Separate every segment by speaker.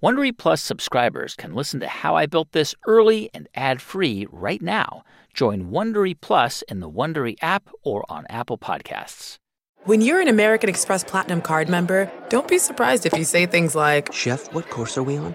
Speaker 1: Wondery Plus subscribers can listen to How I Built This early and ad-free right now. Join Wondery Plus in the Wondery app or on Apple Podcasts.
Speaker 2: When you're an American Express Platinum card member, don't be surprised if you say things like,
Speaker 3: Chef, what course are we on?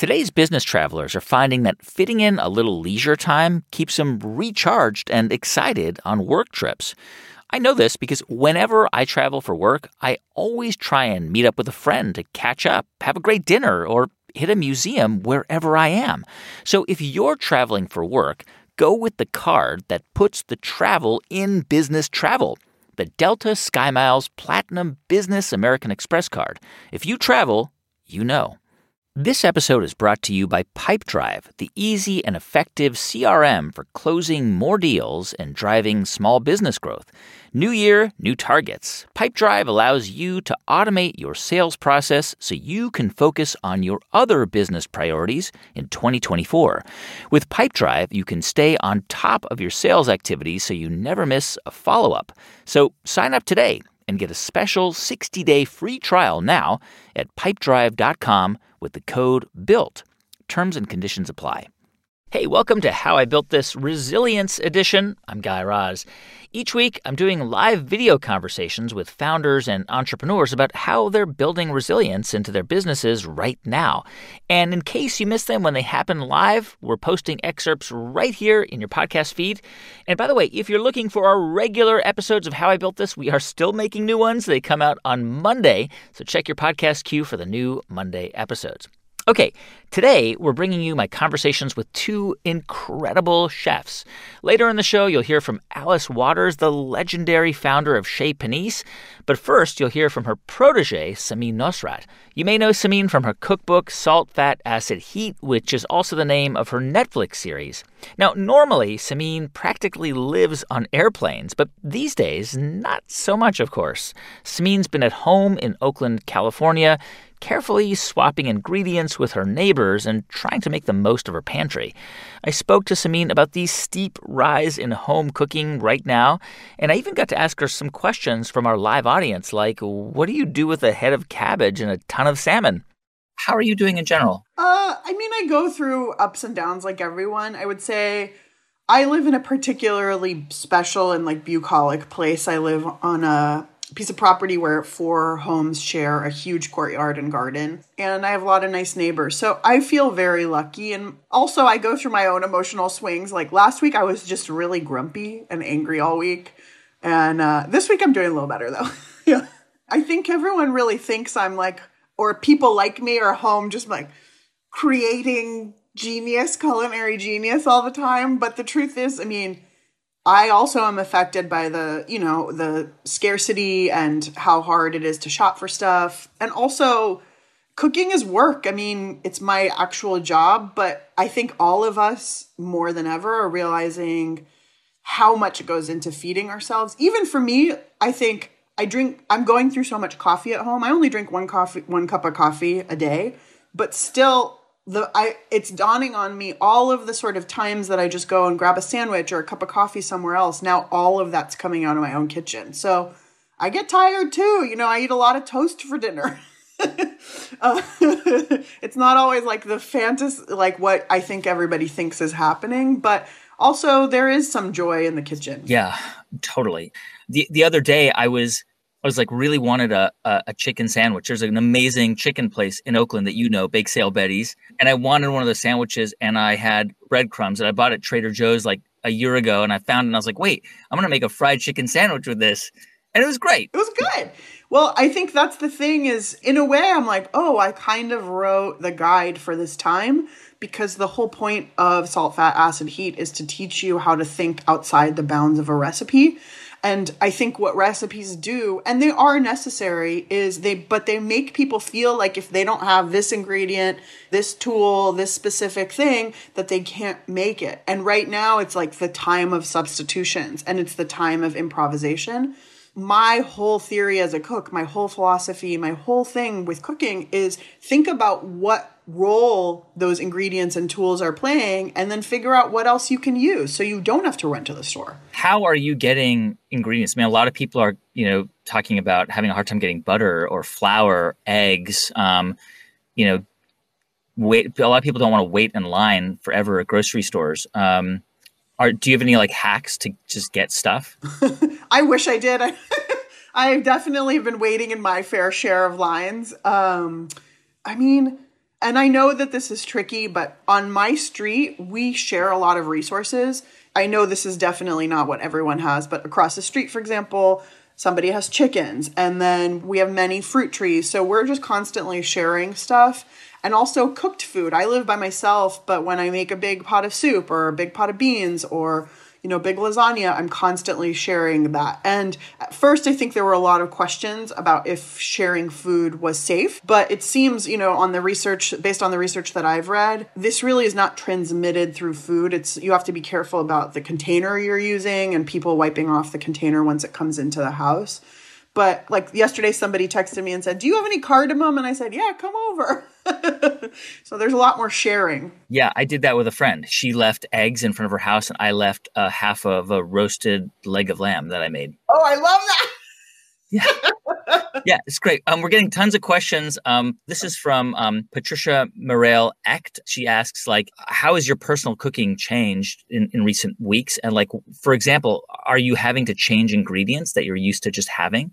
Speaker 1: Today's business travelers are finding that fitting in a little leisure time keeps them recharged and excited on work trips. I know this because whenever I travel for work, I always try and meet up with a friend to catch up, have a great dinner, or hit a museum wherever I am. So if you're traveling for work, go with the card that puts the travel in business travel. The Delta SkyMiles Platinum Business American Express card. If you travel, you know. This episode is brought to you by Pipedrive, the easy and effective CRM for closing more deals and driving small business growth. New year, new targets. Pipedrive allows you to automate your sales process so you can focus on your other business priorities in 2024. With Pipedrive, you can stay on top of your sales activities so you never miss a follow up. So sign up today and get a special 60 day free trial now at pipedrive.com with the code BUILT. Terms and conditions apply. Hey, welcome to How I Built This Resilience Edition. I'm Guy Raz. Each week, I'm doing live video conversations with founders and entrepreneurs about how they're building resilience into their businesses right now. And in case you missed them when they happen live, we're posting excerpts right here in your podcast feed. And by the way, if you're looking for our regular episodes of How I Built This, we are still making new ones. They come out on Monday, so check your podcast queue for the new Monday episodes. Okay, today we're bringing you my conversations with two incredible chefs. Later in the show, you'll hear from Alice Waters, the legendary founder of Chez Panisse. But first, you'll hear from her protege, Samin Nosrat. You may know Samin from her cookbook, Salt, Fat, Acid, Heat, which is also the name of her Netflix series. Now, normally, Samin practically lives on airplanes, but these days, not so much, of course. Samin's been at home in Oakland, California carefully swapping ingredients with her neighbors and trying to make the most of her pantry. I spoke to Samin about the steep rise in home cooking right now, and I even got to ask her some questions from our live audience, like, what do you do with a head of cabbage and a ton of salmon? How are you doing in general?
Speaker 4: Uh, I mean, I go through ups and downs like everyone. I would say I live in a particularly special and like bucolic place. I live on a piece of property where four homes share a huge courtyard and garden and i have a lot of nice neighbors. So i feel very lucky and also i go through my own emotional swings. Like last week i was just really grumpy and angry all week and uh, this week i'm doing a little better though. Yeah. I think everyone really thinks i'm like or people like me are home just like creating genius culinary genius all the time but the truth is i mean I also am affected by the, you know, the scarcity and how hard it is to shop for stuff. And also, cooking is work. I mean, it's my actual job, but I think all of us more than ever are realizing how much it goes into feeding ourselves. Even for me, I think I drink I'm going through so much coffee at home. I only drink one coffee one cup of coffee a day, but still the I it's dawning on me all of the sort of times that I just go and grab a sandwich or a cup of coffee somewhere else. Now all of that's coming out of my own kitchen. So I get tired too. You know, I eat a lot of toast for dinner. uh, it's not always like the fantasy, like what I think everybody thinks is happening, but also there is some joy in the kitchen.
Speaker 1: Yeah, totally. The the other day I was I was like really wanted a, a, a chicken sandwich. There's an amazing chicken place in Oakland that you know, Bake Sale Betty's, and I wanted one of those sandwiches, and I had breadcrumbs, and I bought at Trader Joe's like a year ago, and I found and I was like, wait, I'm gonna make a fried chicken sandwich with this, and it was great.
Speaker 4: It was good. Well, I think that's the thing is in a way I'm like, "Oh, I kind of wrote the guide for this time because the whole point of salt fat acid heat is to teach you how to think outside the bounds of a recipe." And I think what recipes do, and they are necessary, is they, but they make people feel like if they don't have this ingredient, this tool, this specific thing, that they can't make it. And right now it's like the time of substitutions and it's the time of improvisation my whole theory as a cook, my whole philosophy, my whole thing with cooking is think about what role those ingredients and tools are playing and then figure out what else you can use so you don't have to run to the store.
Speaker 1: How are you getting ingredients? I mean, a lot of people are, you know, talking about having a hard time getting butter or flour, eggs. Um, you know, wait. A lot of people don't want to wait in line forever at grocery stores. Um, are do you have any like hacks to just get stuff?
Speaker 4: I wish I did. I, I've definitely been waiting in my fair share of lines. Um, I mean, and I know that this is tricky, but on my street, we share a lot of resources. I know this is definitely not what everyone has, but across the street, for example, somebody has chickens, and then we have many fruit trees. So we're just constantly sharing stuff and also cooked food. I live by myself, but when I make a big pot of soup or a big pot of beans or you know, big lasagna, I'm constantly sharing that. And at first, I think there were a lot of questions about if sharing food was safe. But it seems, you know, on the research, based on the research that I've read, this really is not transmitted through food. It's, you have to be careful about the container you're using and people wiping off the container once it comes into the house. But like yesterday, somebody texted me and said, Do you have any cardamom? And I said, Yeah, come over. so there's a lot more sharing.
Speaker 1: Yeah, I did that with a friend. She left eggs in front of her house, and I left a half of a roasted leg of lamb that I made.
Speaker 4: Oh, I love that.
Speaker 1: Yeah. yeah, it's great. Um, we're getting tons of questions. Um, this is from um, Patricia Morel Echt. She asks, like, how has your personal cooking changed in, in recent weeks? And like, for example, are you having to change ingredients that you're used to just having?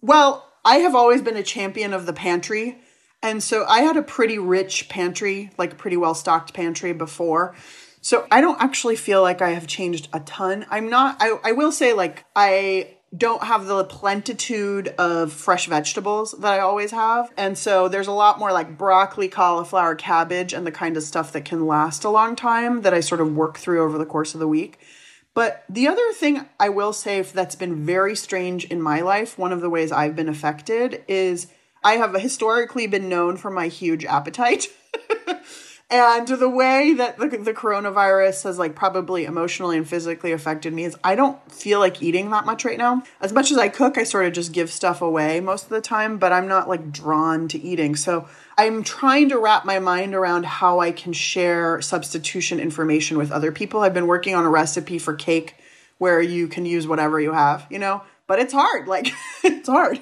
Speaker 4: Well, I have always been a champion of the pantry. And so I had a pretty rich pantry, like pretty well stocked pantry before. So I don't actually feel like I have changed a ton. I'm not, I, I will say, like, I don't have the plentitude of fresh vegetables that I always have. And so there's a lot more like broccoli, cauliflower, cabbage, and the kind of stuff that can last a long time that I sort of work through over the course of the week. But the other thing I will say that's been very strange in my life, one of the ways I've been affected is I have historically been known for my huge appetite. and the way that the, the coronavirus has like probably emotionally and physically affected me is I don't feel like eating that much right now. As much as I cook, I sort of just give stuff away most of the time, but I'm not like drawn to eating. So I'm trying to wrap my mind around how I can share substitution information with other people. I've been working on a recipe for cake where you can use whatever you have, you know, but it's hard. Like, it's hard.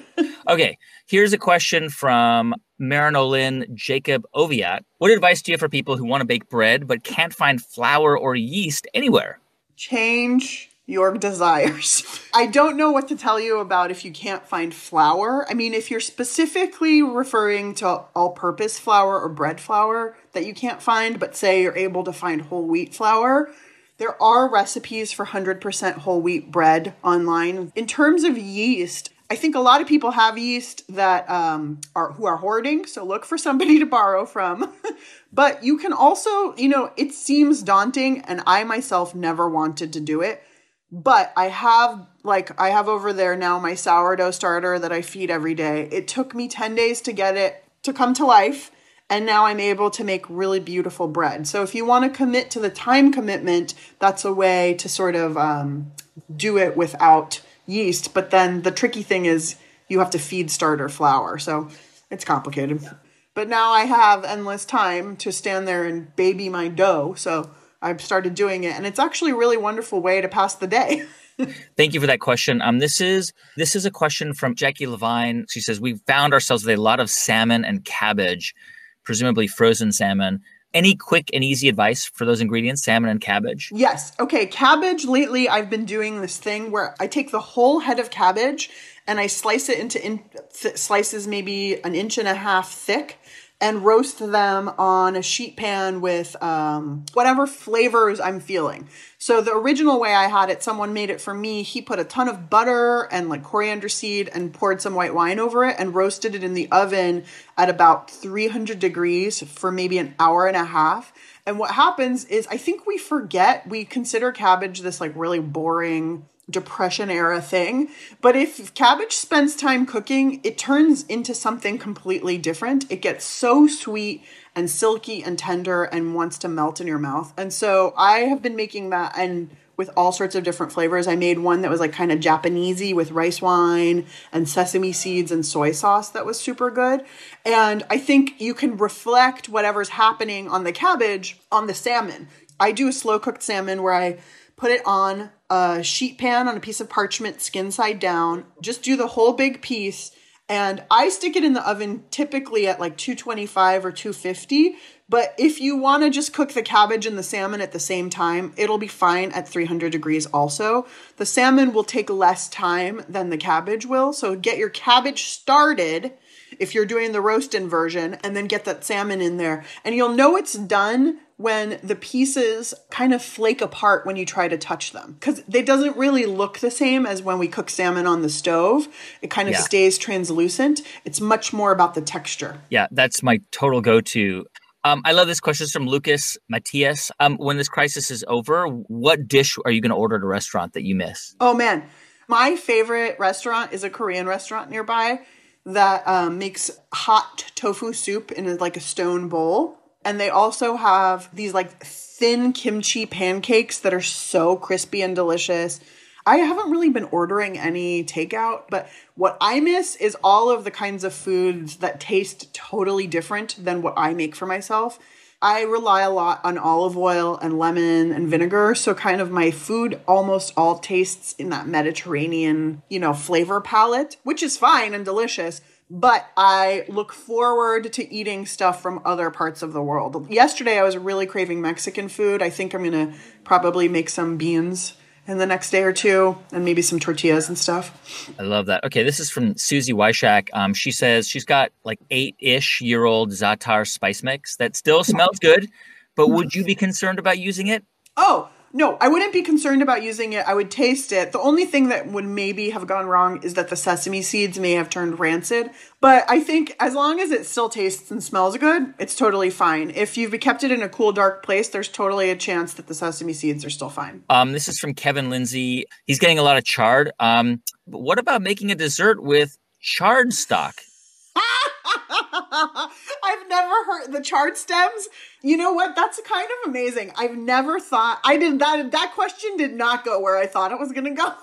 Speaker 1: okay. Here's a question from Marinolin Jacob Oviat. What advice do you have for people who want to bake bread but can't find flour or yeast anywhere?
Speaker 4: Change your desires. I don't know what to tell you about if you can't find flour. I mean, if you're specifically referring to all purpose flour or bread flour that you can't find, but say you're able to find whole wheat flour, there are recipes for 100% whole wheat bread online. In terms of yeast, I think a lot of people have yeast that um, are who are hoarding, so look for somebody to borrow from. but you can also, you know, it seems daunting, and I myself never wanted to do it but I have like I have over there now my sourdough starter that I feed every day. It took me 10 days to get it to come to life and now I'm able to make really beautiful bread. So if you want to commit to the time commitment, that's a way to sort of um, do it without yeast. But then the tricky thing is you have to feed starter flour, so it's complicated. But now I have endless time to stand there and baby my dough. So I've started doing it, and it's actually a really wonderful way to pass the day.
Speaker 1: Thank you for that question. Um, this is this is a question from Jackie Levine. She says we found ourselves with a lot of salmon and cabbage, presumably frozen salmon. Any quick and easy advice for those ingredients, salmon and cabbage?
Speaker 4: Yes. Okay, cabbage. Lately, I've been doing this thing where I take the whole head of cabbage and I slice it into in, th- slices maybe an inch and a half thick and roast them on a sheet pan with um, whatever flavors I'm feeling. So the original way I had it, someone made it for me. He put a ton of butter and like coriander seed and poured some white wine over it and roasted it in the oven at about 300 degrees for maybe an hour and a half. And what happens is I think we forget, we consider cabbage this like really boring depression era thing. But if cabbage spends time cooking, it turns into something completely different. It gets so sweet and silky and tender and wants to melt in your mouth. And so I have been making that and with all sorts of different flavors. I made one that was like kind of Japanesey with rice wine and sesame seeds and soy sauce that was super good. And I think you can reflect whatever's happening on the cabbage on the salmon. I do a slow cooked salmon where I put it on a sheet pan on a piece of parchment, skin side down. Just do the whole big piece. And I stick it in the oven typically at like 225 or 250. But if you want to just cook the cabbage and the salmon at the same time, it'll be fine at 300 degrees also. The salmon will take less time than the cabbage will. So get your cabbage started if you're doing the roast inversion and then get that salmon in there. And you'll know it's done when the pieces kind of flake apart when you try to touch them because it doesn't really look the same as when we cook salmon on the stove it kind of
Speaker 1: Yeah.
Speaker 4: stays translucent it's much more about the texture
Speaker 1: Yeah, that's my total go-to. Um, I love this question. It's from Lucas Matias. Um, when this crisis is over, what dish are you going to order at a restaurant that you miss?
Speaker 4: oh man my favorite restaurant is a korean restaurant nearby that um, makes hot tofu soup in a, like a stone bowl and they also have these like thin kimchi pancakes that are so crispy and delicious I haven't really been ordering any takeout, but what I miss is all of the kinds of foods that taste totally different than what I make for myself. I rely a lot on olive oil and lemon and vinegar, so kind of my food almost all tastes in that Mediterranean, you know, flavor palette, which is fine and delicious. But I look forward to eating stuff from other parts of the world. Yesterday, I was really craving Mexican food. I think I'm gonna probably make some beans in the next day or two and maybe some tortillas and stuff.
Speaker 1: I love that. Okay, this is from Susie Wyshak. Um, she says she's got like eight-ish year old Zatar spice mix that still smells good, but would you be concerned about using it?
Speaker 4: Oh, no, I wouldn't be concerned about using it. I would taste it. The only thing that would maybe have gone wrong is that the sesame seeds may have turned rancid. But I think as long as it still tastes and smells good, it's totally fine. If you've kept it in a cool, dark place, there's totally a chance that the sesame seeds are still fine.
Speaker 1: Um, this is from Kevin Lindsay. He's getting a lot of chard. Um, but what about making a dessert with chard stock?
Speaker 4: I've never heard the chard stems. You know what? That's kind of amazing. I've never thought I did that. That question did not go where I thought it was going to go.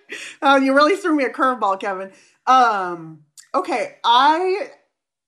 Speaker 4: oh, you really threw me a curveball, Kevin. Um, okay, I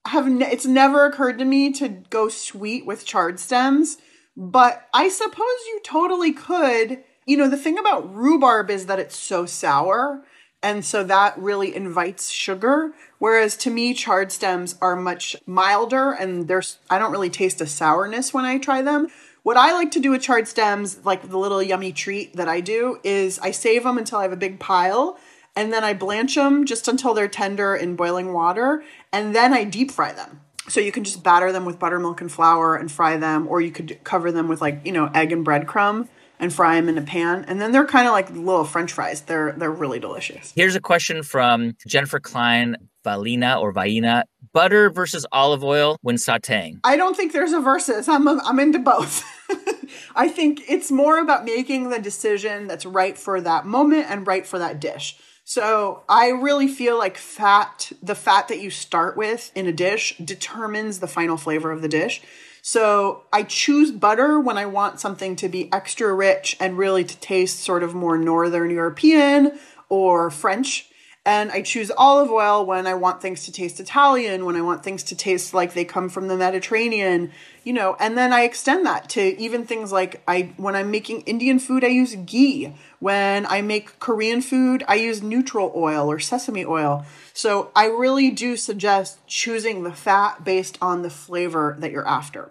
Speaker 4: have. Ne- it's never occurred to me to go sweet with chard stems, but I suppose you totally could. You know, the thing about rhubarb is that it's so sour. And so that really invites sugar. Whereas to me, chard stems are much milder and there's, I don't really taste a sourness when I try them. What I like to do with chard stems, like the little yummy treat that I do, is I save them until I have a big pile and then I blanch them just until they're tender in boiling water and then I deep fry them. So you can just batter them with buttermilk and flour and fry them, or you could cover them with like, you know, egg and breadcrumb and fry them in a pan. And then they're kind of like little french fries. They're they're really delicious.
Speaker 1: Here's a question from Jennifer Klein Valina or Vaina. Butter versus olive oil when sauteing.
Speaker 4: I don't think there's a versus. I'm I'm into both. I think it's more about making the decision that's right for that moment and right for that dish. So I really feel like fat, the fat that you start with in a dish determines the final flavor of the dish. So I choose butter when I want something to be extra rich and really to taste sort of more Northern European or French. And I choose olive oil when I want things to taste Italian, when I want things to taste like they come from the Mediterranean, you know, and then I extend that to even things like I when I'm making Indian food, I use ghee. When I make Korean food, I use neutral oil or sesame oil. So I really do suggest choosing the fat based on the flavor that you're after.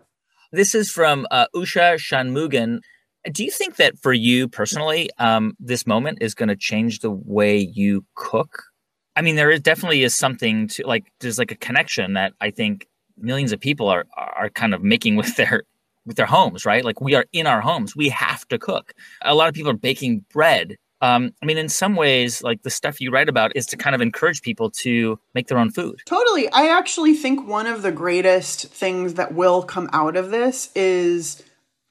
Speaker 1: This is from uh, Usha Shanmugam. Do you think that for you personally, um, this moment is going to change the way you cook? I mean, there is definitely is something to like. There's like a connection that I think millions of people are are kind of making with their with their homes, right? Like we are in our homes, we have to cook. A lot of people are baking bread. Um, I mean, in some ways, like the stuff you write about is to kind of encourage people to make their own food.
Speaker 4: Totally. I actually think one of the greatest things that will come out of this is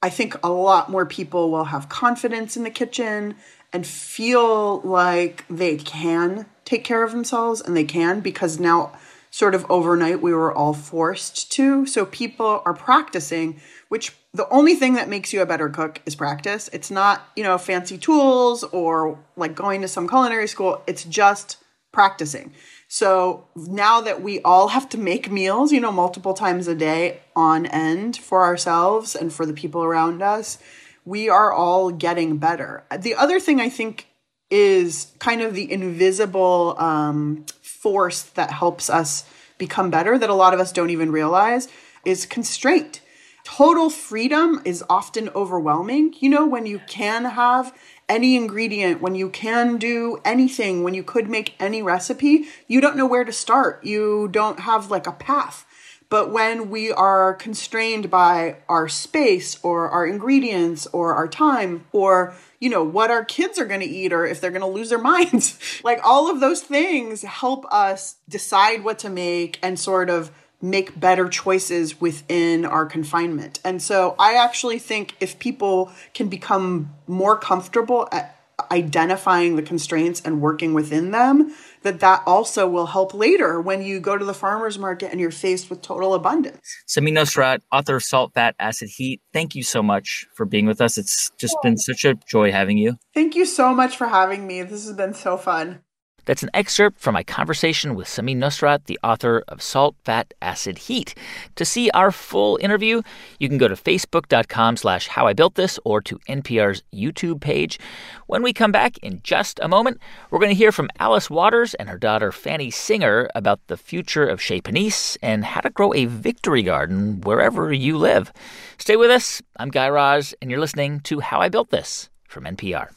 Speaker 4: I think a lot more people will have confidence in the kitchen and feel like they can take care of themselves and they can because now sort of overnight we were all forced to. So people are practicing which the only thing that makes you a better cook is practice. It's not you know fancy tools or like going to some culinary school. It's just practicing. So now that we all have to make meals you know multiple times a day on end for ourselves and for the people around us we are all getting better. The other thing i think is kind of the invisible um, force that helps us become better that a lot of us don't even realize is constraint. Total freedom is often overwhelming. You know, when you can have any ingredient, when you can do anything, when you could make any recipe, you don't know where to start. You don't have like a path. But when we are constrained by our space or our ingredients or our time or, you know, what our kids are going to eat or if they're going to lose their minds, like all of those things help us decide what to make and sort of make better choices within our confinement. And so I actually think if people can become more comfortable at identifying the constraints and working within them, that that also will help later when you go to the farmer's market and you're faced with total abundance.
Speaker 1: Samin Nosrat, author of Salt, Fat, Acid, Heat, thank you so much for being with us. It's just been such a joy having you.
Speaker 4: Thank you so much for having me. This has been so fun.
Speaker 1: That's an excerpt from my conversation with Samin Nosrat, the author of Salt, Fat, Acid, Heat. To see our full interview, you can go to facebook.com slash how I built this or to NPR's YouTube page. When we come back in just a moment, we're going to hear from Alice Waters and her daughter Fanny Singer about the future of Chez Panisse and how to grow a victory garden wherever you live. Stay with us. I'm Guy Raz, and you're listening to How I Built This from NPR.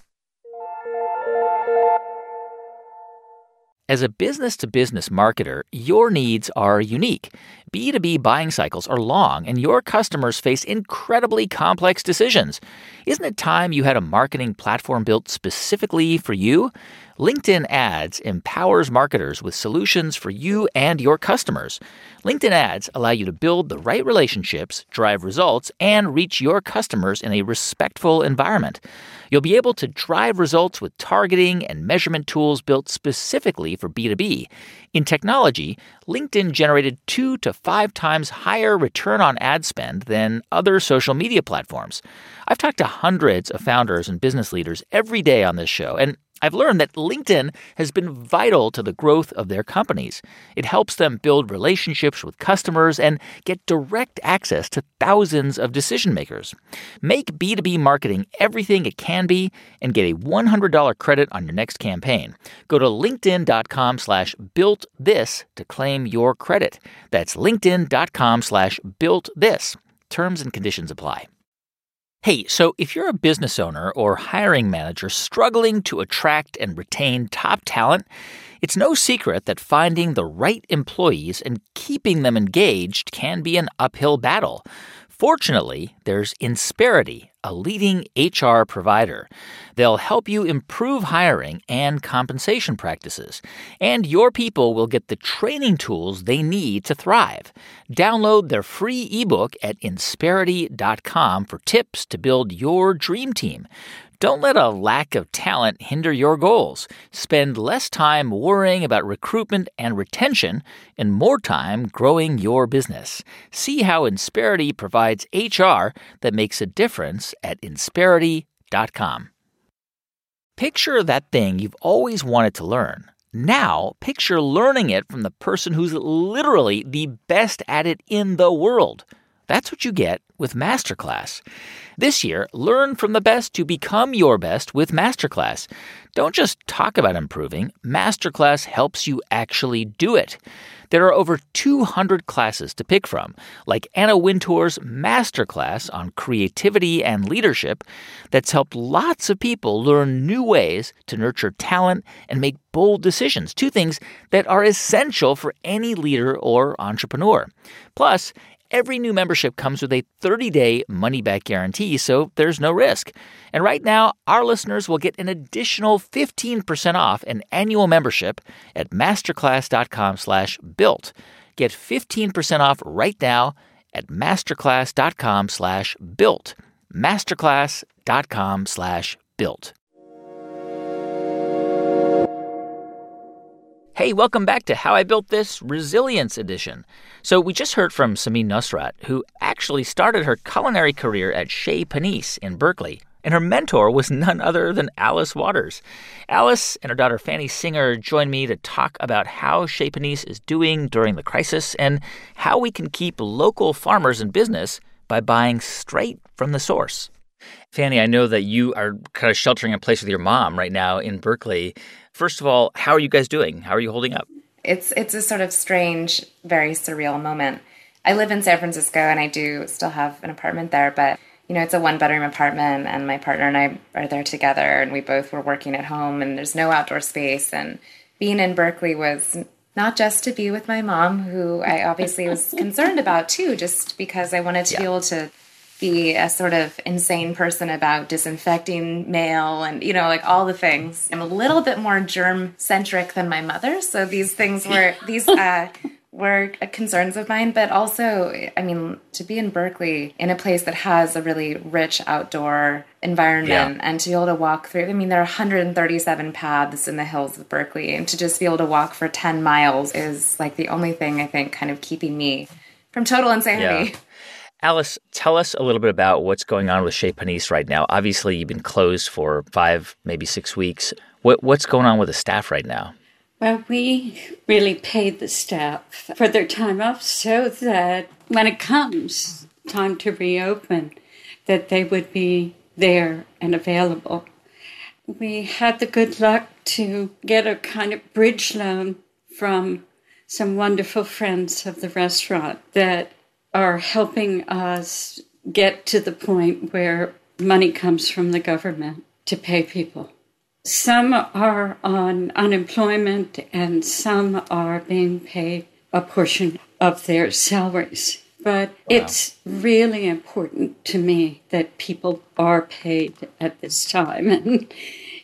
Speaker 1: As a business to business marketer, your needs are unique. B2B buying cycles are long, and your customers face incredibly complex decisions. Isn't it time you had a marketing platform built specifically for you? LinkedIn Ads empowers marketers with solutions for you and your customers. LinkedIn Ads allow you to build the right relationships, drive results, and reach your customers in a respectful environment. You'll be able to drive results with targeting and measurement tools built specifically for B2B. In technology, LinkedIn generated two to five times higher return on ad spend than other social media platforms. I've talked to hundreds of founders and business leaders every day on this show, and I've learned that LinkedIn has been vital to the growth of their companies. It helps them build relationships with customers and get direct access to thousands of decision makers. Make B2B marketing everything it can be and get a $100 credit on your next campaign. Go to linkedin.com slash built this to claim your credit. That's linkedin.com slash built this. Terms and conditions apply. Hey, so if you're a business owner or hiring manager struggling to attract and retain top talent, it's no secret that finding the right employees and keeping them engaged can be an uphill battle. Fortunately, there's Insperity, a leading HR provider. They'll help you improve hiring and compensation practices, and your people will get the training tools they need to thrive. Download their free ebook at insperity.com for tips to build your dream team. Don't let a lack of talent hinder your goals. Spend less time worrying about recruitment and retention and more time growing your business. See how Insperity provides HR that makes a difference at insperity.com. Picture that thing you've always wanted to learn. Now, picture learning it from the person who's literally the best at it in the world. That's what you get with Masterclass. This year, learn from the best to become your best with Masterclass. Don't just talk about improving, Masterclass helps you actually do it. There are over 200 classes to pick from, like Anna Wintour's Masterclass on creativity and leadership, that's helped lots of people learn new ways to nurture talent and make bold decisions, two things that are essential for any leader or entrepreneur. Plus, Every new membership comes with a 30 day money back guarantee, so there's no risk. And right now, our listeners will get an additional 15% off an annual membership at masterclass.com slash built. Get 15% off right now at masterclass.com slash built. Masterclass.com slash built. Hey, welcome back to How I Built This Resilience Edition. So, we just heard from Samin Nosrat, who actually started her culinary career at Chez Panisse in Berkeley. And her mentor was none other than Alice Waters. Alice and her daughter Fanny Singer joined me to talk about how Chez Panisse is doing during the crisis and how we can keep local farmers in business by buying straight from the source. Fanny, I know that you are kind of sheltering in place with your mom right now in Berkeley. First of all, how are you guys doing? How are you holding up?
Speaker 5: It's it's a sort of strange, very surreal moment. I live in San Francisco and I do still have an apartment there, but you know, it's a one bedroom apartment and my partner and I are there together and we both were working at home and there's no outdoor space and being in Berkeley was not just to be with my mom who I obviously was concerned about too just because I wanted to yeah. be able to be a sort of insane person about disinfecting mail and you know like all the things i'm a little bit more germ centric than my mother so these things were these uh, were concerns of mine but also i mean to be in berkeley in a place that has a really rich outdoor environment yeah. and to be able to walk through i mean there are 137 paths in the hills of berkeley and to just be able to walk for 10 miles is like the only thing i think kind of keeping me from total insanity
Speaker 1: yeah. Alice, tell us a little bit about what's going on with Chez Panisse right now. Obviously, you've been closed for five, maybe six weeks. What, what's going on with the staff right now?
Speaker 6: Well, we really paid the staff for their time off so that when it comes time to reopen, that they would be there and available. We had the good luck to get a kind of bridge loan from some wonderful friends of the restaurant that are helping us get to the point where money comes from the government to pay people. Some are on unemployment and some are being paid a portion of their salaries. But wow. it's really important to me that people are paid at this time.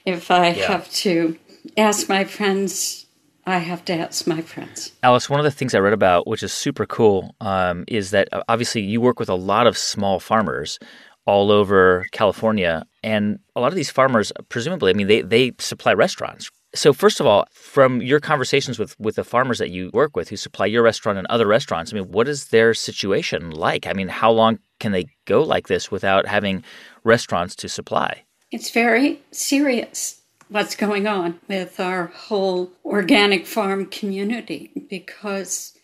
Speaker 6: And if I yeah. have to ask my friends I have to ask my friends.
Speaker 1: Alice, one of the things I read about, which is super cool, um, is that uh, obviously you work with a lot of small farmers all over California. And a lot of these farmers, presumably, I mean, they, they supply restaurants. So, first of all, from your conversations with, with the farmers that you work with who supply your restaurant and other restaurants, I mean, what is their situation like? I mean, how long can they go like this without having restaurants to supply?
Speaker 6: It's very serious what's going on with our whole organic farm community because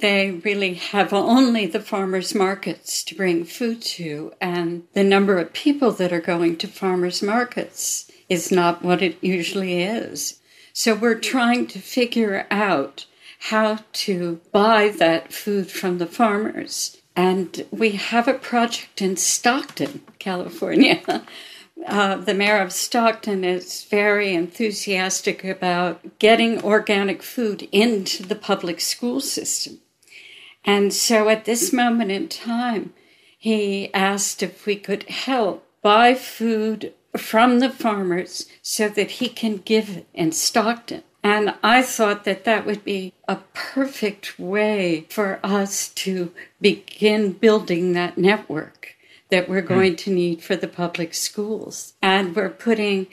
Speaker 6: they really have only the farmers markets to bring food to and the number of people that are going to farmers markets is not what it usually is. So we're trying to figure out how to buy that food from the farmers. And we have a project in Stockton, California, uh, the mayor of Stockton is very enthusiastic about getting organic food into the public school system. And so at this moment in time, he asked if we could help buy food from the farmers so that he can give it in Stockton. And I thought that that would be a perfect way for us to begin building that network that we're hmm. going to need for the public schools. And we're putting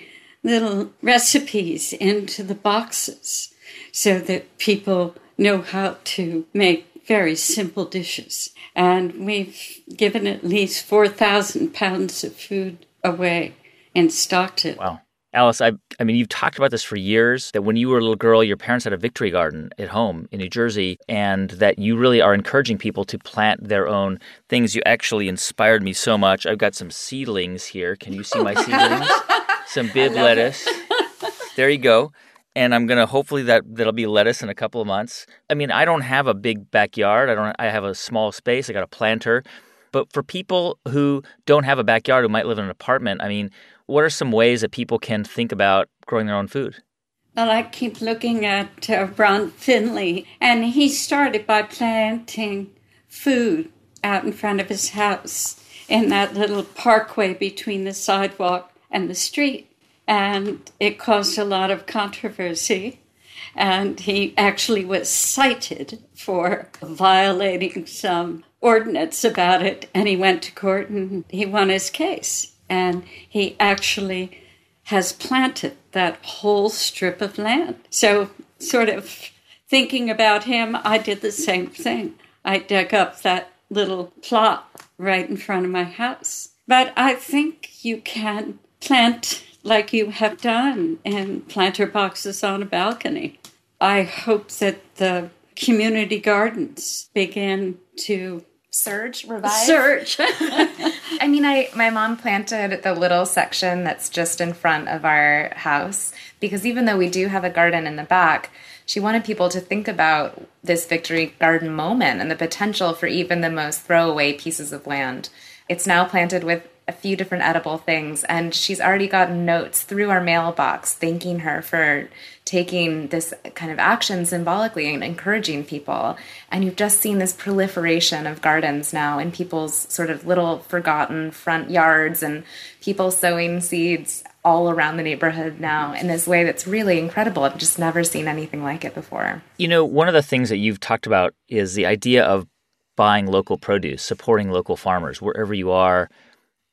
Speaker 6: little recipes into the boxes so that people know how to make very simple dishes. And we've given at least 4,000 pounds of food away in Stockton.
Speaker 1: Wow. Alice, I, I mean, you've talked about this for years that when you were a little girl, your parents had a victory garden at home in New Jersey, and that you really are encouraging people to plant their own things. You actually inspired me so much. I've got some seedlings here. Can you see my seedlings? some Bibb lettuce. there you go. And I'm gonna hopefully that that'll be lettuce in a couple of months. I mean, I don't have a big backyard. I don't. I have a small space. I got a planter. But for people who don't have a backyard, who might live in an apartment, I mean, what are some ways that people can think about growing their own food?
Speaker 6: Well, I keep looking at uh, Ron Finley, and he started by planting food out in front of his house in that little parkway between the sidewalk and the street. And it caused a lot of controversy. And he actually was cited for violating some ordinance about it. And he went to court and he won his case and he actually has planted that whole strip of land. So sort of thinking about him, I did the same thing. I dug up that little plot right in front of my house. But I think you can plant like you have done in planter boxes on a balcony. I hope that the community gardens begin to
Speaker 5: surge revive?
Speaker 6: Surge.
Speaker 5: I mean i my mom planted the little section that's just in front of our house because even though we do have a garden in the back she wanted people to think about this victory garden moment and the potential for even the most throwaway pieces of land. It's now planted with a few different edible things and she's already gotten notes through our mailbox thanking her for taking this kind of action symbolically and encouraging people and you've just seen this proliferation of gardens now in people's sort of little forgotten front yards and people sowing seeds all around the neighborhood now in this way that's really incredible. I've just never seen anything like it before.
Speaker 1: You know, one of the things that you've talked about is the idea of buying local produce, supporting local farmers wherever you are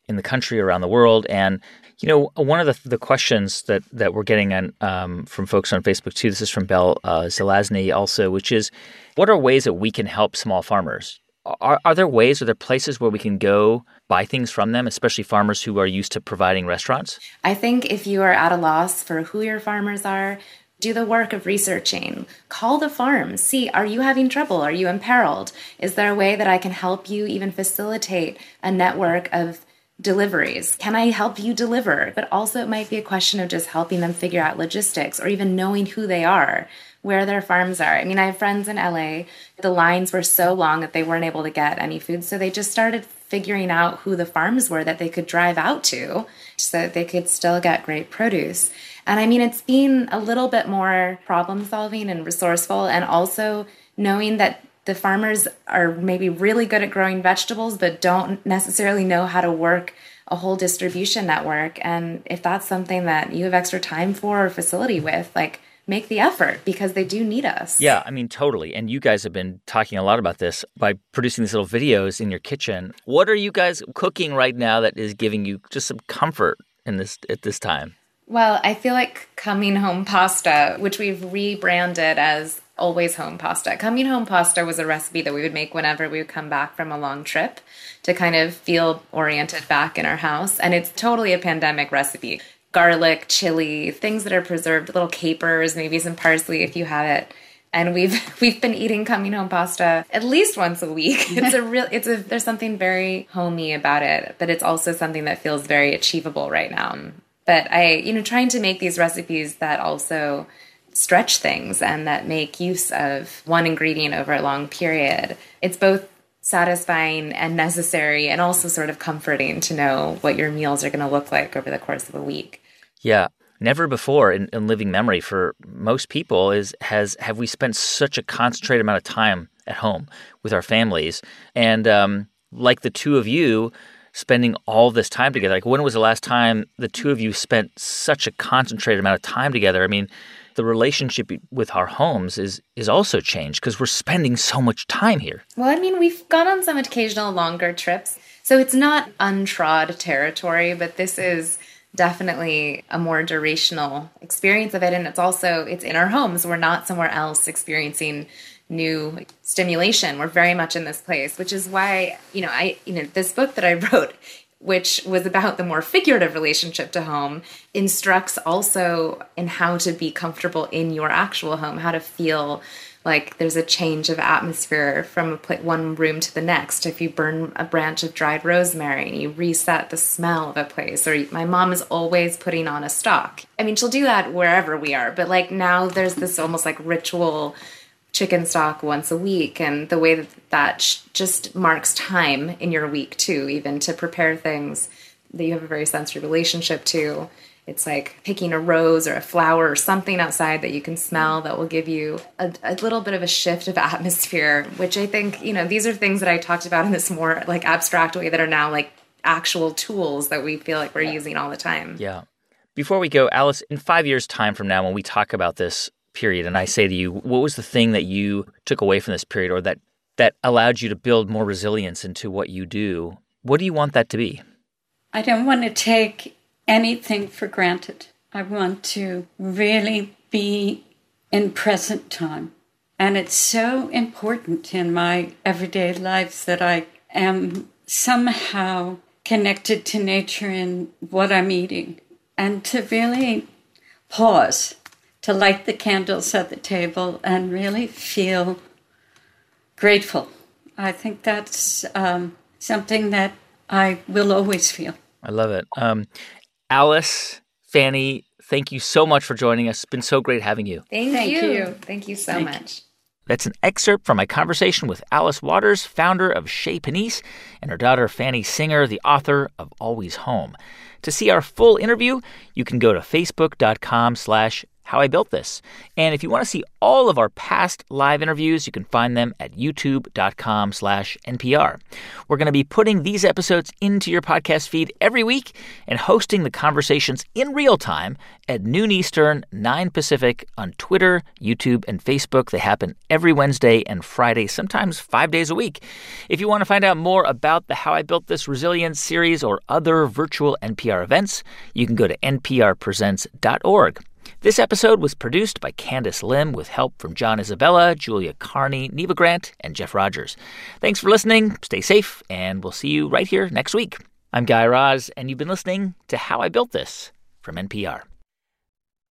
Speaker 1: in the country, around the world. And you know, one of the, the questions that, that we're getting on, um, from folks on Facebook too, this is from Belle uh, Zelazny also, which is what are ways that we can help small farmers? Are, are there ways, are there places where we can go buy things from them, especially farmers who are used to providing restaurants?
Speaker 5: I think if you are at a loss for who your farmers are, do the work of researching. Call the farm. See, are you having trouble? Are you imperiled? Is there a way that I can help you even facilitate a network of deliveries. Can I help you deliver? But also, it might be a question of just helping them figure out logistics or even knowing who they are, where their farms are. I mean, I have friends in LA. The lines were so long that they weren't able to get any food. So they just started figuring out who the farms were that they could drive out to so that they could still get great produce. And I mean, it's been a little bit more problem solving and resourceful, and also knowing that the farmers are maybe really good at growing vegetables but don't necessarily know how to work a whole distribution network. And if that's something that you have extra time for or facility with like make the effort because they do need us.
Speaker 1: Yeah i mean totally. And you guys have been talking a lot about this by producing these little videos in your kitchen. What are you guys cooking right now that is giving you just some comfort in this at this time?
Speaker 5: Well, I feel like coming home pasta, which we've rebranded as always home pasta. Coming home pasta was a recipe that we would make whenever we would come back from a long trip to kind of feel oriented back in our house. And it's totally a pandemic recipe. Garlic, chili, things that are preserved, little capers, maybe some parsley if you have it. And we've we've been eating coming home pasta at least once a week. It's a real it's a there's something very homey about it, but it's also something that feels very achievable right now. But I, you know, trying to make these recipes that also stretch things and that make use of one ingredient over a long period. It's both satisfying and necessary and also sort of comforting to know what your meals are going to look like over the course of a week.
Speaker 1: Yeah. Never before in, in living memory for most people is has have we spent such a concentrated amount of time at home with our families and um, like the two of you spending all this time together like when was the last time the two of you spent such a concentrated amount of time together i mean the relationship with our homes is is also changed because we're spending so much time here.
Speaker 5: Well, I mean, we've gone on some occasional longer trips, so it's not untrod territory, but this is definitely a more durational experience of it and it's also it's in our homes we're not somewhere else experiencing new stimulation we're very much in this place which is why you know i you know this book that i wrote which was about the more figurative relationship to home, instructs also in how to be comfortable in your actual home, how to feel like there's a change of atmosphere from one room to the next. If you burn a branch of dried rosemary and you reset the smell of a place, or my mom is always putting on a stock. I mean, she'll do that wherever we are, but like now there's this almost like ritual chicken stock once a week and the way that that sh- just marks time in your week too even to prepare things that you have a very sensory relationship to. It's like picking a rose or a flower or something outside that you can smell that will give you a, a, little bit of a shift of atmosphere which i think you know these are things that i talked about in this more like abstract way that are now like actual tools that we feel like we're yeah. using all the time.
Speaker 1: Yeah. Before we go alice in five years time from now when we talk about this period and I say to you, what was the thing that you took away from this period or that that allowed you to build more resilience into what you do? What do you want that to be?
Speaker 6: I don't want to take anything for granted. I want to really be in present time. And it's so important in my everyday life that I am somehow connected to nature in what I'm eating and to really pause, to light the candles at the table and really feel grateful. I think that's um, something that I will always feel.
Speaker 1: I love it. Um, Alice, Fanny, thank you so much for joining us. It's been so great having you.
Speaker 5: Thank,
Speaker 6: Thank
Speaker 5: you.
Speaker 6: you.
Speaker 5: Thank you so
Speaker 6: Thank
Speaker 5: much.
Speaker 1: That's an excerpt from my conversation with Alice Waters, founder of Chez Panisse, and her daughter Fanny Singer, the author of Always Home. To see our full interview, you can go to facebook.com slash how I built this. And if you want to see all of our past live interviews, you can find them at youtube.com slash NPR. We're going to be putting these episodes into your podcast feed every week and hosting the conversations in real time at noon Eastern, 9 Pacific on Twitter, YouTube, and Facebook. They happen every Wednesday and Friday, sometimes five days a week. If you want to find out more about the How I Built This Resilience series or other virtual NPR events, you can go to nprpresents.org. This episode was produced by Candice Lim with help from John Isabella, Julia Carney, Neva Grant, and Jeff Rogers. Thanks for listening. Stay safe, and we'll see you right here next week. I'm Guy Raz, and you've been listening to How I Built This from NPR.